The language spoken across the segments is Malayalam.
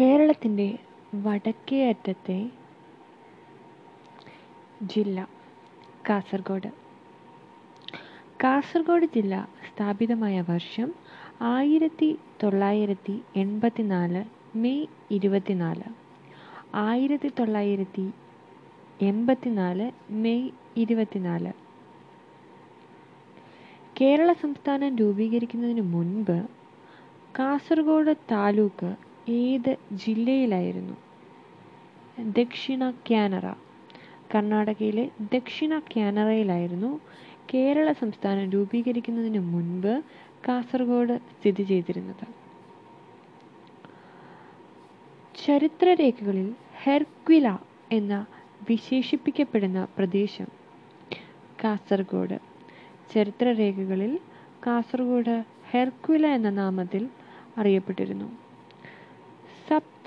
കേരളത്തിന്റെ വടക്കേ അറ്റത്തെ ജില്ല കാസർഗോഡ്. കാസർഗോഡ് ജില്ല സ്ഥാപിതമായ വർഷം ആയിരത്തി തൊള്ളായിരത്തി എൺപത്തി നാല് മെയ് ഇരുപത്തിനാല്. ആയിരത്തി തൊള്ളായിരത്തി എൺപത്തി നാല് മെയ് ഇരുപത്തിനാല്. കേരള സംസ്ഥാനം രൂപീകരിക്കുന്നതിന് മുൻപ് കാസർഗോഡ് താലൂക്ക് ഏത് ജില്ലയിലായിരുന്നു? ദക്ഷിണ കാനറ. കർണാടകയിലെ ദക്ഷിണ കാനറയിലായിരുന്നു കേരള സംസ്ഥാനം രൂപീകരിക്കുന്നതിന് മുൻപ് കാസർഗോഡ് സ്ഥിതി ചെയ്തിരുന്നത്. ചരിത്രരേഖകളിൽ ഹെർക്വില എന്ന വിശേഷിപ്പിക്കപ്പെടുന്ന പ്രദേശം കാസർഗോഡ്. ചരിത്രരേഖകളിൽ കാസർഗോഡ് ഹെർക്വില എന്ന നാമത്തിൽ അറിയപ്പെട്ടിരുന്നു.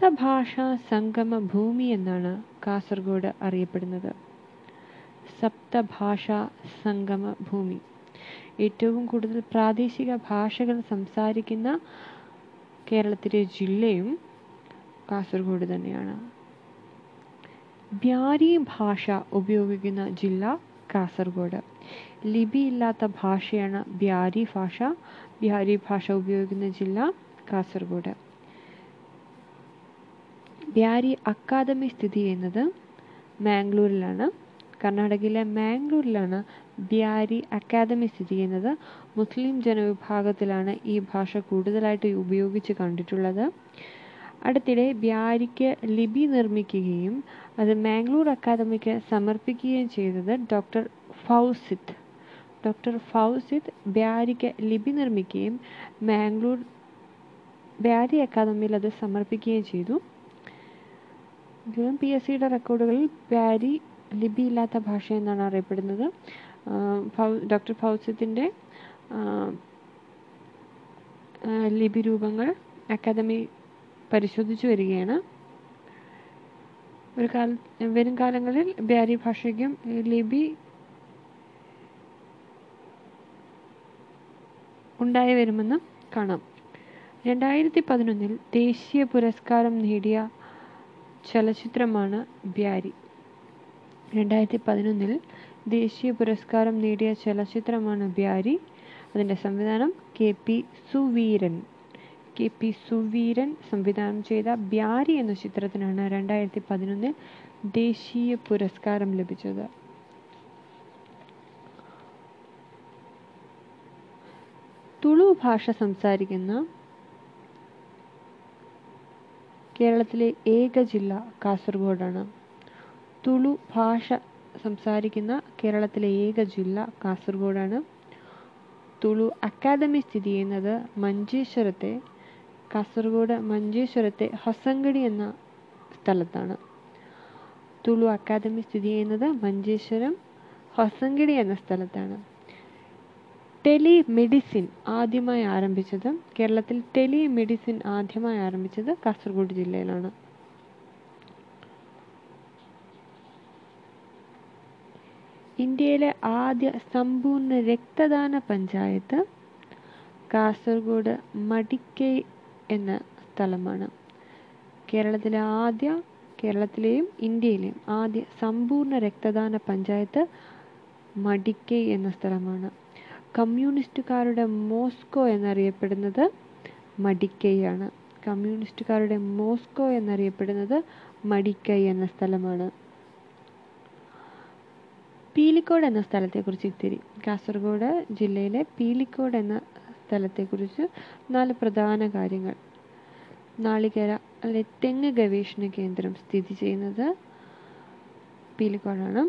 സപ്തഭാഷാ സംഗമ ഭൂമി എന്നാണ് കാസർഗോഡ് അറിയപ്പെടുന്നത്. സപ്തഭാഷാ സംഗമ ഭൂമി ഏറ്റവും കൂടുതൽ പ്രാദേശിക ഭാഷകൾ സംസാരിക്കുന്ന കേരളത്തിലെ ജില്ലയും കാസർഗോഡ് തന്നെയാണ്. ബ്യാരി ഭാഷ ഉപയോഗിക്കുന്ന ജില്ല കാസർഗോഡ്. ലിപി ഇല്ലാത്ത ഭാഷയാണ് ബ്യാരി ഭാഷ. ബ്യാരി ഭാഷ ഉപയോഗിക്കുന്ന ജില്ല കാസർഗോഡ്. ബ്യാരി അക്കാദമി സ്ഥിതി ചെയ്യുന്നത് മാംഗ്ലൂരിലാണ്. കർണാടകയിലെ മാംഗ്ലൂരിലാണ് ബ്യാരി അക്കാദമി സ്ഥിതി ചെയ്യുന്നത്. മുസ്ലിം ജനവിഭാഗത്തിലാണ് ഈ ഭാഷ കൂടുതലായിട്ട് ഉപയോഗിച്ച് കണ്ടിട്ടുള്ളത്. അടുത്തിടെ ബ്യാരിക്ക് ലിപി നിർമ്മിക്കുകയും അത് മാംഗ്ലൂർ അക്കാദമിക്ക് സമർപ്പിക്കുകയും ചെയ്തത് ഡോക്ടർ ഫൗസിത്ത് ഡോക്ടർ ഫൗസിത്ത് ബ്യാരിക്ക് ലിപി നിർമ്മിക്കുകയും മാംഗ്ലൂർ ബ്യാരി അക്കാദമിയിൽ അത് സമർപ്പിക്കുകയും ചെയ്തു. എങ്കിലും പി എസ് സിയുടെ റെക്കോർഡുകളിൽ ലിപി ഇല്ലാത്ത ഭാഷ എന്നാണ് അറിയപ്പെടുന്നത്. ഡോക്ടർ ഫൗസിത്തിന്റെ ലിപി രൂപങ്ങൾ അക്കാദമി പരിശോധിച്ചു വരികയാണ്. ഒരു കാല വരും കാലങ്ങളിൽ ബ്യാരി ഭാഷയ്ക്കും ലിപി ഉണ്ടായി വരുമെന്ന് കാണാം. രണ്ടായിരത്തി പതിനൊന്നിൽ ദേശീയ പുരസ്കാരം നേടിയ ചലച്ചിത്രമാണ് ബ്യാരി. രണ്ടായിരത്തി പതിനൊന്നിൽ ദേശീയ പുരസ്കാരം നേടിയ ചലച്ചിത്രമാണ് ബ്യാരി. അതിന്റെ സംവിധാനം K P Suveeran. K P Suveeran സംവിധാനം ചെയ്ത ബ്യാരി എന്ന ചിത്രത്തിനാണ് രണ്ടായിരത്തി പതിനൊന്നിൽ ദേശീയ പുരസ്കാരം ലഭിച്ചത്. തുളു ഭാഷ സംസാരിക്കുന്ന കേരളത്തിലെ ഏക ജില്ല കാസർഗോഡാണ്. തുളു ഭാഷ സംസാരിക്കുന്ന കേരളത്തിലെ ഏക ജില്ല കാസർഗോഡാണ്. തുളു അക്കാദമി സ്ഥിതി ചെയ്യുന്നത് മഞ്ചേശ്വരത്തെ കാസർഗോഡ് മഞ്ചേശ്വരത്തെ ഹൊസങ്കടി എന്ന സ്ഥലത്താണ്. തുളു അക്കാദമി സ്ഥിതി ചെയ്യുന്നത് മഞ്ചേശ്വരം ഹൊസങ്കടി എന്ന സ്ഥലത്താണ്. ടെലി മെഡിസിൻ ആദ്യമായി ആരംഭിച്ചത് കേരളത്തിൽ ടെലി മെഡിസിൻ ആദ്യമായി ആരംഭിച്ചത് കാസർഗോഡ് ജില്ലയിലാണ്. ഇന്ത്യയിലെ ആദ്യ സമ്പൂർണ രക്തദാന പഞ്ചായത്ത് കാസർഗോഡ് മടിക്കൈ എന്ന സ്ഥലമാണ്. കേരളത്തിലെ ആദ്യ കേരളത്തിലെയും ഇന്ത്യയിലെയും ആദ്യ സമ്പൂർണ രക്തദാന പഞ്ചായത്ത് മടിക്കൈ എന്ന സ്ഥലമാണ്. കമ്മ്യൂണിസ്റ്റുകാരുടെ മോസ്കോ എന്നറിയപ്പെടുന്നത് മടിക്കൈയാണ്. കമ്മ്യൂണിസ്റ്റുകാരുടെ മോസ്കോ എന്നറിയപ്പെടുന്നത് മടിക്കൈ എന്ന സ്ഥലമാണ്. പീലിക്കോട് എന്ന സ്ഥലത്തെക്കുറിച്ച് ഇത്തിരി കാസർഗോഡ് ജില്ലയിലെ പീലിക്കോട് എന്ന സ്ഥലത്തെക്കുറിച്ച് നാല് പ്രധാന കാര്യങ്ങൾ. നാളികേര അല്ലെ തെങ്ങ് ഗവേഷണ കേന്ദ്രം സ്ഥിതി ചെയ്യുന്നത് പീലിക്കോടാണ്.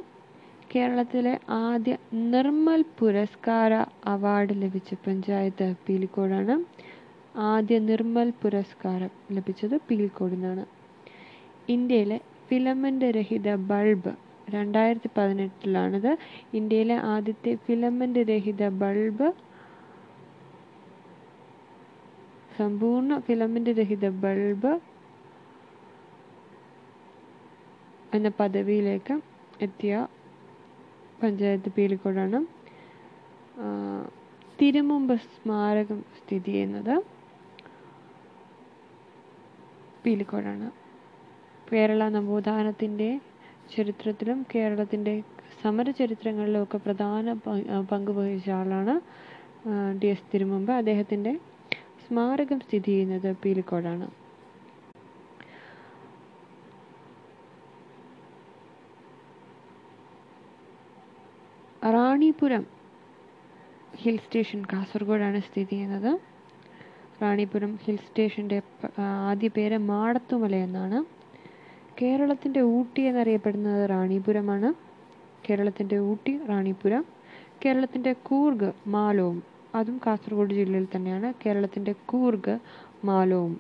കേരളത്തിലെ ആദ്യ നിർമ്മൽ പുരസ്കാര അവാർഡ് ലഭിച്ച പഞ്ചായത്ത് പീലിക്കോടാണ്. ആദ്യ നിർമ്മൽ പുരസ്കാരം ലഭിച്ചത് പീലിക്കോടിനാണ്. ഇന്ത്യയിലെ ഫിലമെന്റ് രഹിത ബൾബ് രണ്ടായിരത്തി പതിനെട്ടിലാണിത് ഇന്ത്യയിലെ ആദ്യത്തെ ഫിലമെന്റ് രഹിത ബൾബ് സമ്പൂർണ ഫിലമെന്റ് രഹിത ബൾബ് എന്ന പദവിയിലേക്ക് എത്തിയ പഞ്ചായത്ത് പീലിക്കോടാണ് തിരുമുമ്പ് സ്മാരകം സ്ഥിതി ചെയ്യുന്നത്. പീലിക്കോടാണ്. കേരള നവോത്ഥാനത്തിന്റെ ചരിത്രത്തിലും കേരളത്തിന്റെ സമര ചരിത്രങ്ങളിലും ഒക്കെ പ്രധാന പങ്ക് വഹിച്ച ആളാണ് ഡി എസ് തിരുമുമ്പ്. അദ്ദേഹത്തിന്റെ സ്മാരകം സ്ഥിതി ചെയ്യുന്നത് പീലിക്കോടാണ്. റാണിപുരം ഹിൽ സ്റ്റേഷൻ കാസർഗോഡാണ് സ്ഥിതി ചെയ്യുന്നത്. റാണിപുരം ഹിൽ സ്റ്റേഷന്റെ ആദ്യ പേര് മാടത്തുമല എന്നാണ്. കേരളത്തിന്റെ ഊട്ടി എന്നറിയപ്പെടുന്നത് റാണിപുരമാണ്. കേരളത്തിന്റെ ഊട്ടി റാണിപുരം. കേരളത്തിന്റെ കൂർഗ് മാലോം. അതും കാസർഗോഡ് ജില്ലയിൽ തന്നെയാണ്. കേരളത്തിന്റെ കൂർഗ് മാലോം.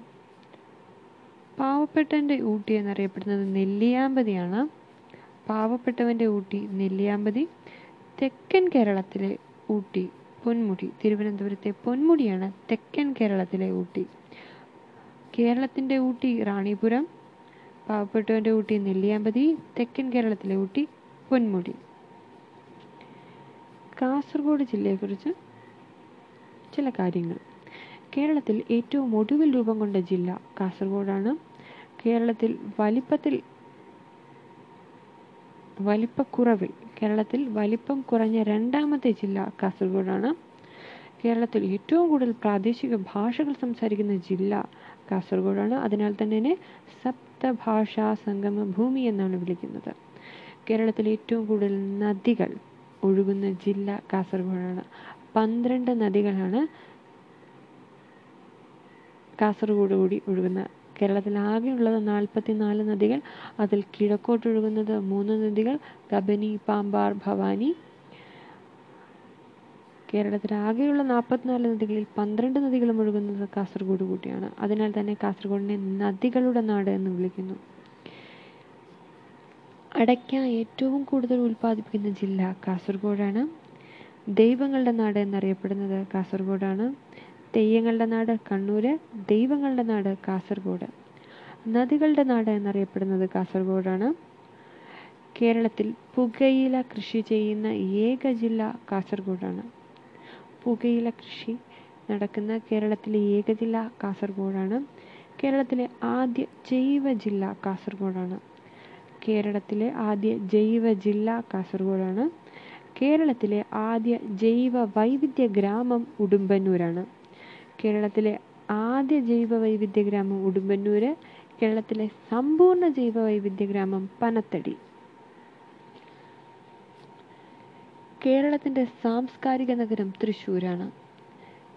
പാവപ്പെട്ടന്റെ ഊട്ടി എന്നറിയപ്പെടുന്നത് നെല്ലിയാമ്പതിയാണ്. പാവപ്പെട്ടവന്റെ ഊട്ടി നെല്ലിയാമ്പതി. തെക്കൻ കേരളത്തിലെ ഊട്ടി പൊന്മുടി. തിരുവനന്തപുരത്തെ പൊന്മുടിയാണ് തെക്കൻ കേരളത്തിലെ ഊട്ടി. കേരളത്തിന്റെ ഊട്ടി റാണിപുരം പാവപ്പെട്ടവന്റെ ഊട്ടി നെല്ലിയാമ്പതി തെക്കൻ കേരളത്തിലെ ഊട്ടി പൊന്മുടി. കാസർഗോഡ് ജില്ലയെക്കുറിച്ച് ചില കാര്യങ്ങൾ. കേരളത്തിൽ ഏറ്റവും ഒടുവിൽ രൂപം കൊണ്ട ജില്ല കാസർഗോഡാണ്. കേരളത്തിൽ വലിപ്പത്തിൽ വലിപ്പക്കുറവിൽ കേരളത്തിൽ വലിപ്പം കുറഞ്ഞ രണ്ടാമത്തെ ജില്ല കാസർഗോഡാണ്. കേരളത്തിൽ ഏറ്റവും കൂടുതൽ പ്രാദേശിക ഭാഷകൾ സംസാരിക്കുന്ന ജില്ല കാസർഗോഡാണ്. അതിനാൽ തന്നെ സപ്തഭാഷാ സംഗമ ഭൂമി എന്നാണ് വിളിക്കുന്നത്. കേരളത്തിൽ ഏറ്റവും കൂടുതൽ നദികൾ ഒഴുകുന്ന ജില്ല കാസർഗോഡാണ്. പന്ത്രണ്ട് നദികളാണ് കാസർഗോഡ് കൂടി ഒഴുകുന്ന കേരളത്തിൽ ആകെയുള്ളത് നാൽപ്പത്തി നാല് നദികൾ അതിൽ കിഴക്കോട്ട് ഒഴുകുന്നത് മൂന്ന് നദികൾ കബനി പാമ്പാർ ഭവാനി. കേരളത്തിൽ ആകെയുള്ള നാൽപ്പത്തിനാല് നദികളിൽ പന്ത്രണ്ട് നദികളും ഒഴുകുന്നത് കാസർഗോഡ് കൂടിയാണ് അതിനാൽ തന്നെ കാസർഗോഡിനെ നദികളുടെ നാട് എന്ന് വിളിക്കുന്നു. അടയ്ക്ക ഏറ്റവും കൂടുതൽ ഉൽപ്പാദിപ്പിക്കുന്ന ജില്ല കാസർഗോഡാണ്. ദൈവങ്ങളുടെ നാട് എന്നറിയപ്പെടുന്നത് കാസർഗോഡാണ്. തെയ്യങ്ങളുടെ നാട് കണ്ണൂര് ദൈവങ്ങളുടെ നാട് കാസർഗോഡ്. നദികളുടെ നാട് എന്നറിയപ്പെടുന്നത് കാസർഗോഡാണ്. കേരളത്തിൽ പുകയില കൃഷി ചെയ്യുന്ന ഏക ജില്ല കാസർഗോഡാണ്. പുകയില കൃഷി നടക്കുന്ന കേരളത്തിലെ ഏക ജില്ല കാസർഗോഡാണ്. കേരളത്തിലെ ആദ്യ ജൈവ ജില്ല കാസർഗോഡാണ്. കേരളത്തിലെ ആദ്യ ജൈവ ജില്ല കാസർഗോഡാണ്. കേരളത്തിലെ ആദ്യ ജൈവ വൈവിധ്യ ഗ്രാമം ഉടുമ്പന്നൂരാണ്. കേരളത്തിലെ ആദ്യ ജൈവ വൈവിധ്യ ഗ്രാമം ഉടുമ്പന്നൂര് കേരളത്തിലെ സമ്പൂർണ ജൈവ വൈവിധ്യ ഗ്രാമം പനത്തടി. കേരളത്തിന്റെ സാംസ്കാരിക നഗരം തൃശ്ശൂരാണ്.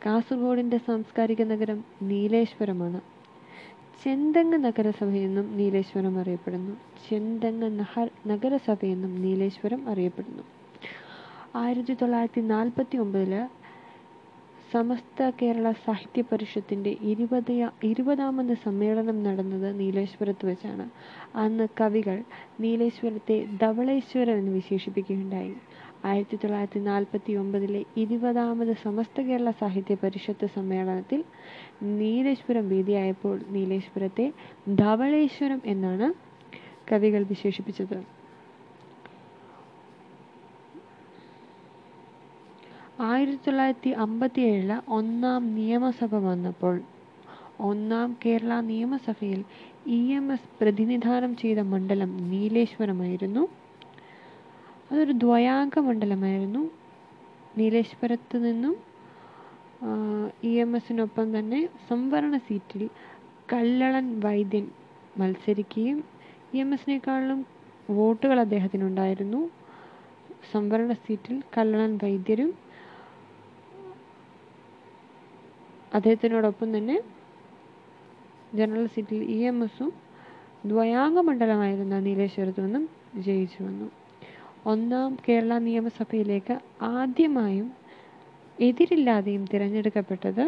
കാസർഗോഡിന്റെ സാംസ്കാരിക നഗരം നീലേശ്വരമാണ്. ചെന്തങ്ങ് നഗരസഭയെന്നും നീലേശ്വരം അറിയപ്പെടുന്നു. ചെന്തങ്ങ് നഗരസഭ എന്നും നീലേശ്വരം അറിയപ്പെടുന്നു. ആയിരത്തി തൊള്ളായിരത്തി നാൽപ്പത്തി ഒമ്പതിൽ സമസ്ത കേരള സാഹിത്യ പരിഷത്തിന്റെ ഇരുപത് ഇരുപതാമത് സമ്മേളനം നടന്നത് നീലേശ്വരത്ത് വെച്ചാണ്. അന്ന് കവികൾ നീലേശ്വരത്തെ ധവളേശ്വരം എന്ന് വിശേഷിപ്പിക്കുകയുണ്ടായി. ആയിരത്തി തൊള്ളായിരത്തി നാൽപ്പത്തി ഒമ്പതിലെ ഇരുപതാമത് സമസ്ത കേരള സാഹിത്യ പരിഷത്ത് സമ്മേളനത്തിൽ നീലേശ്വരം വേദിയായപ്പോൾ നീലേശ്വരത്തെ ധവളേശ്വരം എന്നാണ് കവികൾ വിശേഷിപ്പിച്ചത്. ആയിരത്തി തൊള്ളായിരത്തി അമ്പത്തി ഏഴിൽ ഒന്നാം നിയമസഭ വന്നപ്പോൾ ഒന്നാം കേരള നിയമസഭയിൽ ഇ എം എസ് പ്രതിനിധാനം ചെയ്ത മണ്ഡലം നീലേശ്വരമായിരുന്നു. അതൊരു ദ്വയാംഗ മണ്ഡലമായിരുന്നു. നീലേശ്വരത്ത് നിന്നും ഇ എം എസിനൊപ്പം തന്നെ സംവരണ സീറ്റിൽ കല്ലളൻ വൈദ്യൻ മത്സരിക്കുകയും ഇ എം എസിനേക്കാളും വോട്ടുകൾ അദ്ദേഹത്തിനുണ്ടായിരുന്നു. സംവരണ സീറ്റിൽ കല്ലളൻ വൈദ്യരും അദ്ദേഹത്തിനോടൊപ്പം തന്നെ ജനറൽ സീറ്റിൽ ഇ എം എസും ദ്വയാംഗ മണ്ഡലമായിരുന്ന നീലേശ്വരത്തു നിന്നും ജയിച്ചു വന്നു. ഒന്നാം കേരള നിയമസഭയിലേക്ക് ആദ്യമായും എതിരില്ലാതെയും തിരഞ്ഞെടുക്കപ്പെട്ടത്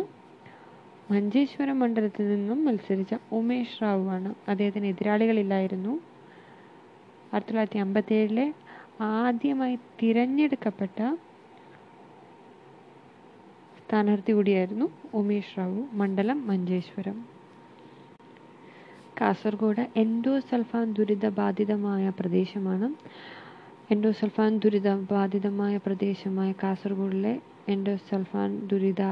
മഞ്ചേശ്വരം മണ്ഡലത്തിൽ നിന്നും മത്സരിച്ച ഉമേഷ് റാവു ആണ് അദ്ദേഹത്തിന് എതിരാളികളില്ലായിരുന്നു. ആയിരത്തി തൊള്ളായിരത്തി അമ്പത്തി ഏഴിലെ ആദ്യമായി തിരഞ്ഞെടുക്കപ്പെട്ട സ്ഥാനാർത്ഥി കൂടിയായിരുന്നു ഉമേഷ് റാവു മണ്ഡലം മഞ്ചേശ്വരം. കാസർഗോഡ് എൻഡോസൾഫാൻ ദുരിതബാധിതമായ പ്രദേശമാണ്. എൻഡോസൾഫാൻ ദുരിതബാധിതമായ പ്രദേശമായ കാസർഗോഡിലെ എൻഡോസൾഫാൻ ദുരിത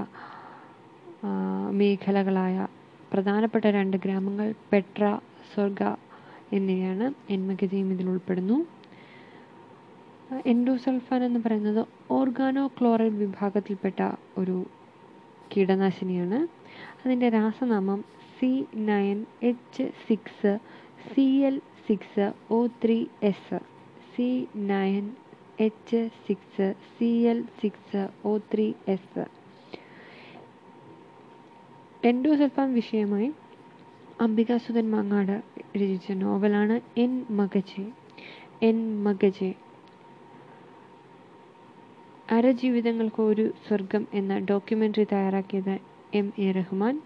മേഖലകളായ പ്രധാനപ്പെട്ട രണ്ട് ഗ്രാമങ്ങൾ പെട്ര സ്വർഗ എന്നിവയാണ്. എൻമകജയും ഇതിൽ ഉൾപ്പെടുന്നു. എൻഡോസൾഫാൻ എന്ന് പറയുന്നത് ഓർഗാനോ ക്ലോറൈൻ വിഭാഗത്തിൽപ്പെട്ട ഒരു കീടനാശിനിയാണ്. അതിന്റെ രാസനാമം C nine H six C L six O three S C nine H six C L six O three S endosulfan വിഷയമായി അംബികാസുധൻ മാങ്ങാട് രചിച്ച നോവലാണ് എൻ മകജെ എൻ മകജെ അരജീവിതങ്ങൾക്ക് ഒരു സ്വർഗം എന്ന ഡോക്യുമെന്ററി തയ്യാറാക്കിയത് എം എ റഹ്മാൻ.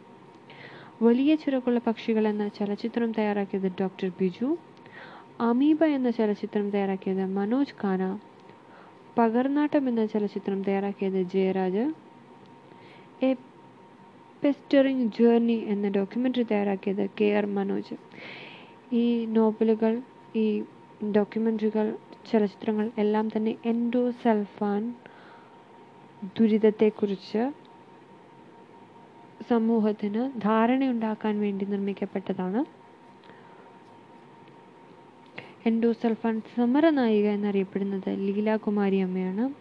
വലിയ ചിറകുള്ള പക്ഷികൾ എന്ന ചലച്ചിത്രം തയ്യാറാക്കിയത് ഡോക്ടർ ബിജു. അമീബ എന്ന ചലച്ചിത്രം തയ്യാറാക്കിയത് മനോജ് ഖാന. പകർനാട്ടം എന്ന ചലച്ചിത്രം തയ്യാറാക്കിയത് ജയരാജ്. എ പെസ്റ്ററിങ് ജേർണി എന്ന ഡോക്യുമെന്ററി തയ്യാറാക്കിയത് കെ ആർ മനോജ്. ഈ നോവലുകൾ ഈ ഡോക്യുമെന്ററികൾ ചലച്ചിത്രങ്ങൾ എല്ലാം തന്നെ എൻഡോസൾഫാൻ ദുരിതത്തെക്കുറിച്ച് സമൂഹത്തിന് ധാരണയുണ്ടാക്കാൻ വേണ്ടി നിർമ്മിക്കപ്പെട്ടതാണ്. എൻഡോസൾഫാൻ സമരനായിക എന്നറിയപ്പെടുന്നത് ലീലാകുമാരി അമ്മയാണ്.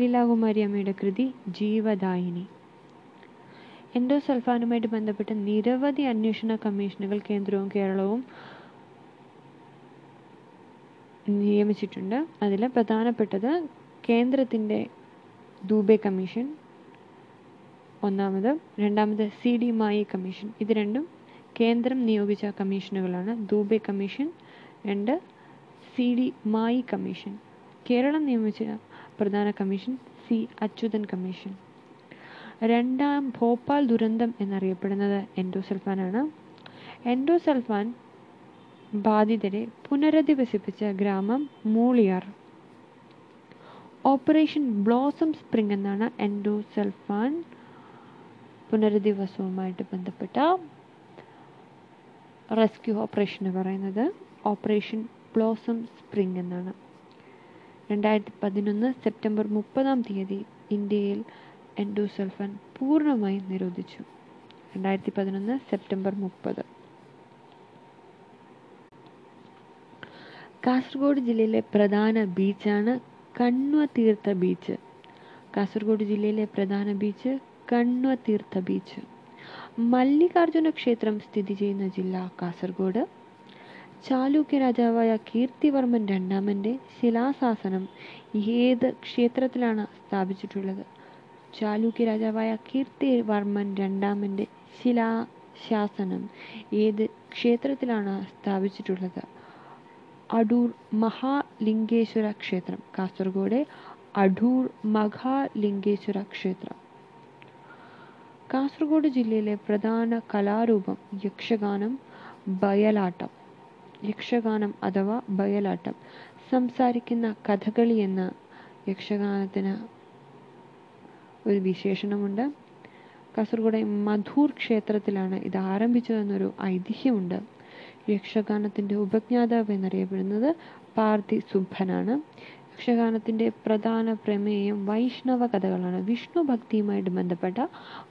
ലീലാകുമാരി അമ്മയുടെ കൃതി ജീവദായിനി. എൻഡോസൾഫാനുമായിട്ട് ബന്ധപ്പെട്ട നിരവധി അന്വേഷണ കമ്മീഷനുകൾ കേന്ദ്രവും കേരളവും നിയമിച്ചിട്ടുണ്ട്. അതിൽ പ്രധാനപ്പെട്ടത് കേന്ദ്രത്തിന്റെ ദൂബെ കമ്മീഷൻ. ഒന്നാമത്. രണ്ടാമത് സി ഡി മായി കമ്മീഷൻ. ഇത് രണ്ടും കേന്ദ്രം നിയോഗിച്ച കമ്മീഷനുകളാണ്. ദൂബെ കമ്മീഷൻ രണ്ട് C D Mayee commission. Keralam നിയോഗിച്ച പ്രധാന കമ്മീഷൻ സി അച്യുതൻ കമ്മീഷൻ. രണ്ടാം ഭോപ്പാൽ ദുരന്തം എന്നറിയപ്പെടുന്നത് എൻഡോസൽഫാനാണ് എൻഡോസൽഫാൻ ബാധിതരെ പുനരധിവസിപ്പിച്ച ഗ്രാമം മൂളിയാർ. ഓപ്പറേഷൻ ബ്ലോസം സ്പ്രിംഗ് എന്നാണ് എൻഡോസൾഫാൻ പുനരധിവാസവുമായിട്ട് ബന്ധപ്പെട്ട റെസ്ക്യൂ ഓപ്പറേഷന് പറയുന്നത്. ഓപ്പറേഷൻ ബ്ലോസം സ്പ്രിംഗ് എന്നാണ്. രണ്ടായിരത്തി പതിനൊന്ന് സെപ്റ്റംബർ മുപ്പതാം തീയതി ഇന്ത്യയിൽ എൻഡോസൾഫാൻ പൂർണമായും നിരോധിച്ചു. രണ്ടായിരത്തി പതിനൊന്ന് സെപ്റ്റംബർ മുപ്പത്. കാസർഗോഡ് ജില്ലയിലെ പ്രധാന ബീച്ചാണ് കണ്വതീർത്ഥ ബീച്ച്. കാസർഗോഡ് ജില്ലയിലെ പ്രധാന ബീച്ച് കണ്വതീർത്ഥ ബീച്ച്. മല്ലികാർജുന ക്ഷേത്രം സ്ഥിതി ചെയ്യുന്ന ജില്ല കാസർഗോഡ്. ചാലൂക്യ രാജാവായ കീർത്തിവർമ്മൻ രണ്ടാമന്റെ ശിലാശാസനം ഏത് ക്ഷേത്രത്തിലാണ് സ്ഥാപിച്ചിട്ടുള്ളത്? ചാലൂക്യ രാജാവായ കീർത്തിവർമ്മൻ രണ്ടാമന്റെ ശിലാശാസനം ഏത് ക്ഷേത്രത്തിലാണ് സ്ഥാപിച്ചിട്ടുള്ളത്? അടൂർ മഹാലിംഗേശ്വര ക്ഷേത്രം കാസർഗോഡ് അടൂർ മഹാലിംഗേശ്വര ക്ഷേത്രം. കാസർഗോഡ് ജില്ലയിലെ പ്രധാന കലാരൂപം യക്ഷഗാനം ബയലാട്ടം. യക്ഷഗാനം അഥവാ ബയലാട്ടം. സംസാരിക്കുന്ന കഥകളി എന്ന യക്ഷഗാനത്തിന് ഒരു വിശേഷണമുണ്ട്. കാസർഗോഡ് മധൂർ ക്ഷേത്രത്തിലാണ് ഇത് ആരംഭിച്ചതെന്നൊരു ഐതിഹ്യമുണ്ട്. യക്ഷഗാനത്തിന്റെ ഉപജ്ഞാതാവ് എന്നറിയപ്പെടുന്നത് പാർത്ഥി സുബ്ബനാണ്. യക്ഷഗാനത്തിന്റെ പ്രധാന പ്രമേയം വൈഷ്ണവ കഥകളാണ്. വിഷ്ണു ഭക്തിയുമായിട്ട് ബന്ധപ്പെട്ട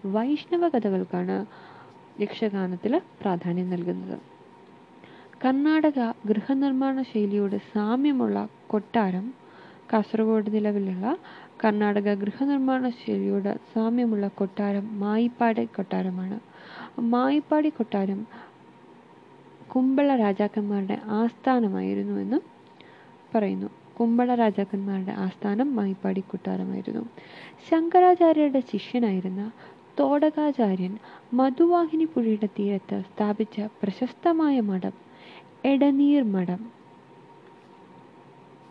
വൈഷ്ണവ കഥകൾക്കാണ് യക്ഷഗാനത്തിൽ പ്രാധാന്യം നൽകുന്നത്. കർണാടക ഗൃഹനിർമ്മാണ ശൈലിയോട് സാമ്യമുള്ള കൊട്ടാരം കാസർഗോഡ് നിലവിലുള്ള കർണാടക ഗൃഹനിർമ്മാണ ശൈലിയോട് സാമ്യമുള്ള കൊട്ടാരം മായിപ്പാടി കൊട്ടാരമാണ്. മായിപ്പാടി കൊട്ടാരം കുമ്പള രാജാക്കന്മാരുടെ ആസ്ഥാനമായിരുന്നു എന്ന് പറയുന്നു. കുമ്പള രാജാക്കന്മാരുടെ ആസ്ഥാനം മായിപ്പാടി കൊട്ടാരമായിരുന്നു. ശങ്കരാചാര്യരുടെ ശിഷ്യനായിരുന്ന തോടകാചാര്യൻ മധുവാഹിനി പുഴയുടെ തീരത്ത് സ്ഥാപിച്ച പ്രശസ്തമായ മഠം എടനീർ മഠം.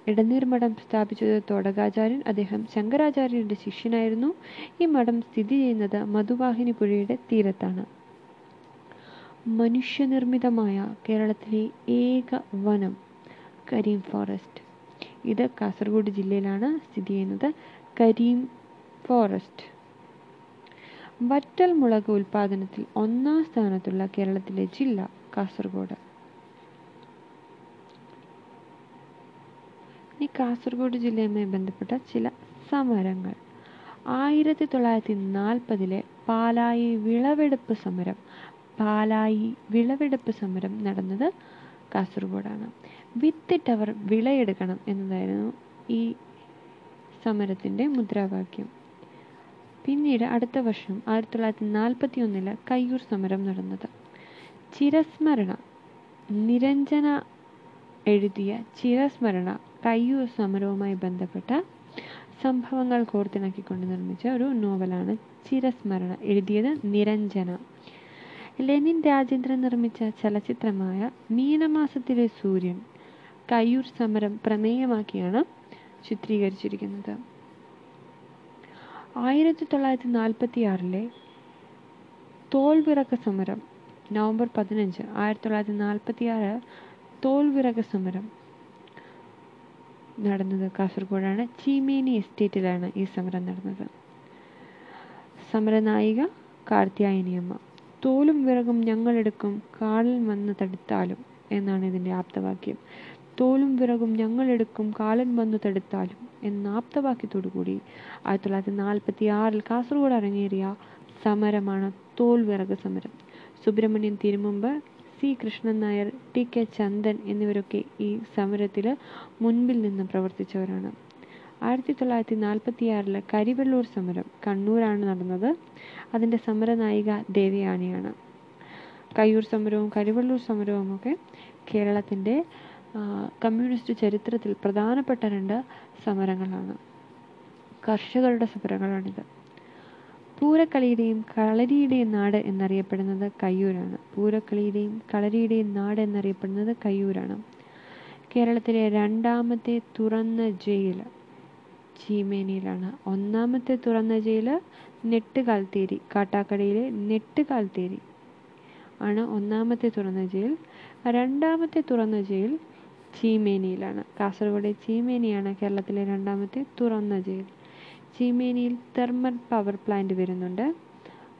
ഇടനീർ മഠം സ്ഥാപിച്ചത് തോടകാചാര്യൻ. അദ്ദേഹം ശങ്കരാചാര്യരുടെ ശിഷ്യനായിരുന്നു. ഈ മഠം സ്ഥിതി ചെയ്യുന്നത് മധുവാഹിനി പുഴയുടെ തീരത്താണ്. മനുഷ്യനിർമ്മിതമായ കേരളത്തിലെ ഏക വനം കരീം ഫോറസ്റ്റ്. ഇത് കാസർഗോഡ് ജില്ലയിലാണ് സ്ഥിതി ചെയ്യുന്നത്. കരീം ഫോറസ്റ്റ്. വറ്റൽ മുളക് ഉൽപാദനത്തിൽ ഒന്നാം സ്ഥാനത്തുള്ള കേരളത്തിലെ ജില്ല കാസർഗോഡ്. ഈ കാസർഗോഡ് ജില്ലയുമായി ബന്ധപ്പെട്ട ചില സമരങ്ങൾ. ആയിരത്തി തൊള്ളായിരത്തി നാൽപ്പതിലെ പാലായി വിളവെടുപ്പ് സമരം പാലായി വിളവെടുപ്പ് സമരം നടന്നത് കാസർഗോഡാണ്. വിത്തിട്ടവർ വിളയെടുക്കണം എന്നതായിരുന്നു ഈ സമരത്തിന്റെ മുദ്രാവാക്യം. പിന്നീട് അടുത്ത വർഷം ആയിരത്തി തൊള്ളായിരത്തി നാൽപ്പത്തി ഒന്നിൽ കയ്യൂർ സമരം നടന്നത്. ചിരസ്മരണ നിരഞ്ജന എഴുതിയ ചിരസ്മരണ കയ്യൂർ സമരവുമായി ബന്ധപ്പെട്ട സംഭവങ്ങൾ കോർത്തിണക്കിക്കൊണ്ട് നിർമ്മിച്ച ഒരു നോവലാണ് ചിരസ്മരണ എഴുതിയത് നിരഞ്ജന. ലെനിൻ രാജേന്ദ്രൻ നിർമ്മിച്ച ചലച്ചിത്രമായ മീനമാസത്തിലെ സൂര്യൻ കയ്യൂർ സമരം പ്രമേയമാക്കിയാണ് ചിത്രീകരിച്ചിരിക്കുന്നത്. ആയിരത്തി തൊള്ളായിരത്തി നാൽപ്പത്തി ആറിലെ തോൽവിറക്ക സമരം നവംബർ പതിനഞ്ച് ആയിരത്തി തൊള്ളായിരത്തി നാൽപ്പത്തി ആറ് തോൽവിറക സമരം നടന്നത് കാസർഗോഡാണ്. ചീമേനി എസ്റ്റേറ്റിലാണ് ഈ സമരം നടന്നത്. സമരനായിക കാർത്തിയായനിയമ്മ തോലും വിറകും ഞങ്ങളെടുക്കും കാളിൽ വന്ന് തടുത്താലും എന്നാണ് ഇതിന്റെ ആപ്തവാക്യം. തോലും വിറകും ഞങ്ങളെടുക്കും കാലൻ വന്നു തടുത്താലും. എന്ന ആപ്തവാക്യത്തോടുകൂടി ആയിരത്തി തൊള്ളായിരത്തി നാൽപ്പത്തി ആറിൽ കാസർഗോഡ് അരങ്ങേറിയ സമരമാണ് തോൽ വിറക് സമരം. Subramanian Thirumumbu C. Krishnan Nair T. K. Chandan എന്നിവരൊക്കെ ഈ സമരത്തിൽ മുൻപിൽ നിന്ന് പ്രവർത്തിച്ചവരാണ്. ആയിരത്തി തൊള്ളായിരത്തി നാൽപ്പത്തി ആറിലെ കരിവെള്ളൂർ സമരം കണ്ണൂരാണ് നടന്നത്. അതിന്റെ സമരനായിക ദേവയാനിയാണ്. കയ്യൂർ സമരവും കരിവെള്ളൂർ സമരവും ഒക്കെ കേരളത്തിന്റെ കമ്മ്യൂണിസ്റ്റ് ചരിത്രത്തിൽ പ്രധാനപ്പെട്ട രണ്ട് സമരങ്ങളാണ്. കർഷകരുടെ സമരങ്ങളാണിത്. പൂരക്കളിയുടെയും കളരിയുടെയും നാട് എന്നറിയപ്പെടുന്നത് കയ്യൂരാണ്. പൂരക്കളിയുടെയും കളരിയുടെയും നാട് എന്നറിയപ്പെടുന്നത് കയ്യൂരാണ്. കേരളത്തിലെ രണ്ടാമത്തെ തുറന്ന ജയിൽ ചീമേനിയിലാണ്. ഒന്നാമത്തെ തുറന്ന ജയിൽ നെട്ടുകാൽത്തേരി കാട്ടാക്കടയിലെ നെട്ടുകാൽത്തേരി ആണ് ഒന്നാമത്തെ തുറന്ന ജയിൽ. രണ്ടാമത്തെ തുറന്ന ജയിൽ ചീമേനിയിലാണ്. കാസർഗോഡ് ചീമേനിയാണ് കേരളത്തിലെ രണ്ടാമത്തെ തുറന്ന ജയിൽ. ചീമേനിയിൽ തെർമൽ പവർ പ്ലാന്റ് വരുന്നുണ്ട്.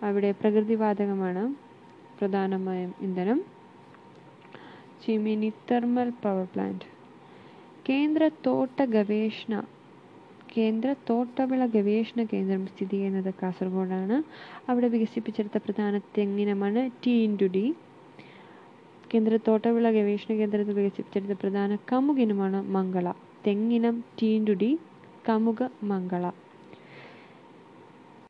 അവിടെ പ്രകൃതിവാതകമാണ് പ്രധാനമായും ഇന്ധനം. Cheemeni thermal power plant. കേന്ദ്ര തോട്ട ഗവേഷണ കേന്ദ്ര തോട്ടവിള ഗവേഷണ കേന്ദ്രം സ്ഥിതി ചെയ്യുന്നത് കാസർഗോഡാണ്. അവിടെ വികസിപ്പിച്ചെടുത്ത പ്രധാന തെങ്ങിനമാണ് ടി ഇന്റു ഡി കേന്ദ്ര തോട്ടവിള ഗവേഷണ കേന്ദ്രത്തിൽ വികസിപ്പിച്ചെടുത്ത പ്രധാന കമുകിനമാണ് മംഗള. തെങ്ങിനം ടി ഇന്റു കമുക മംഗള.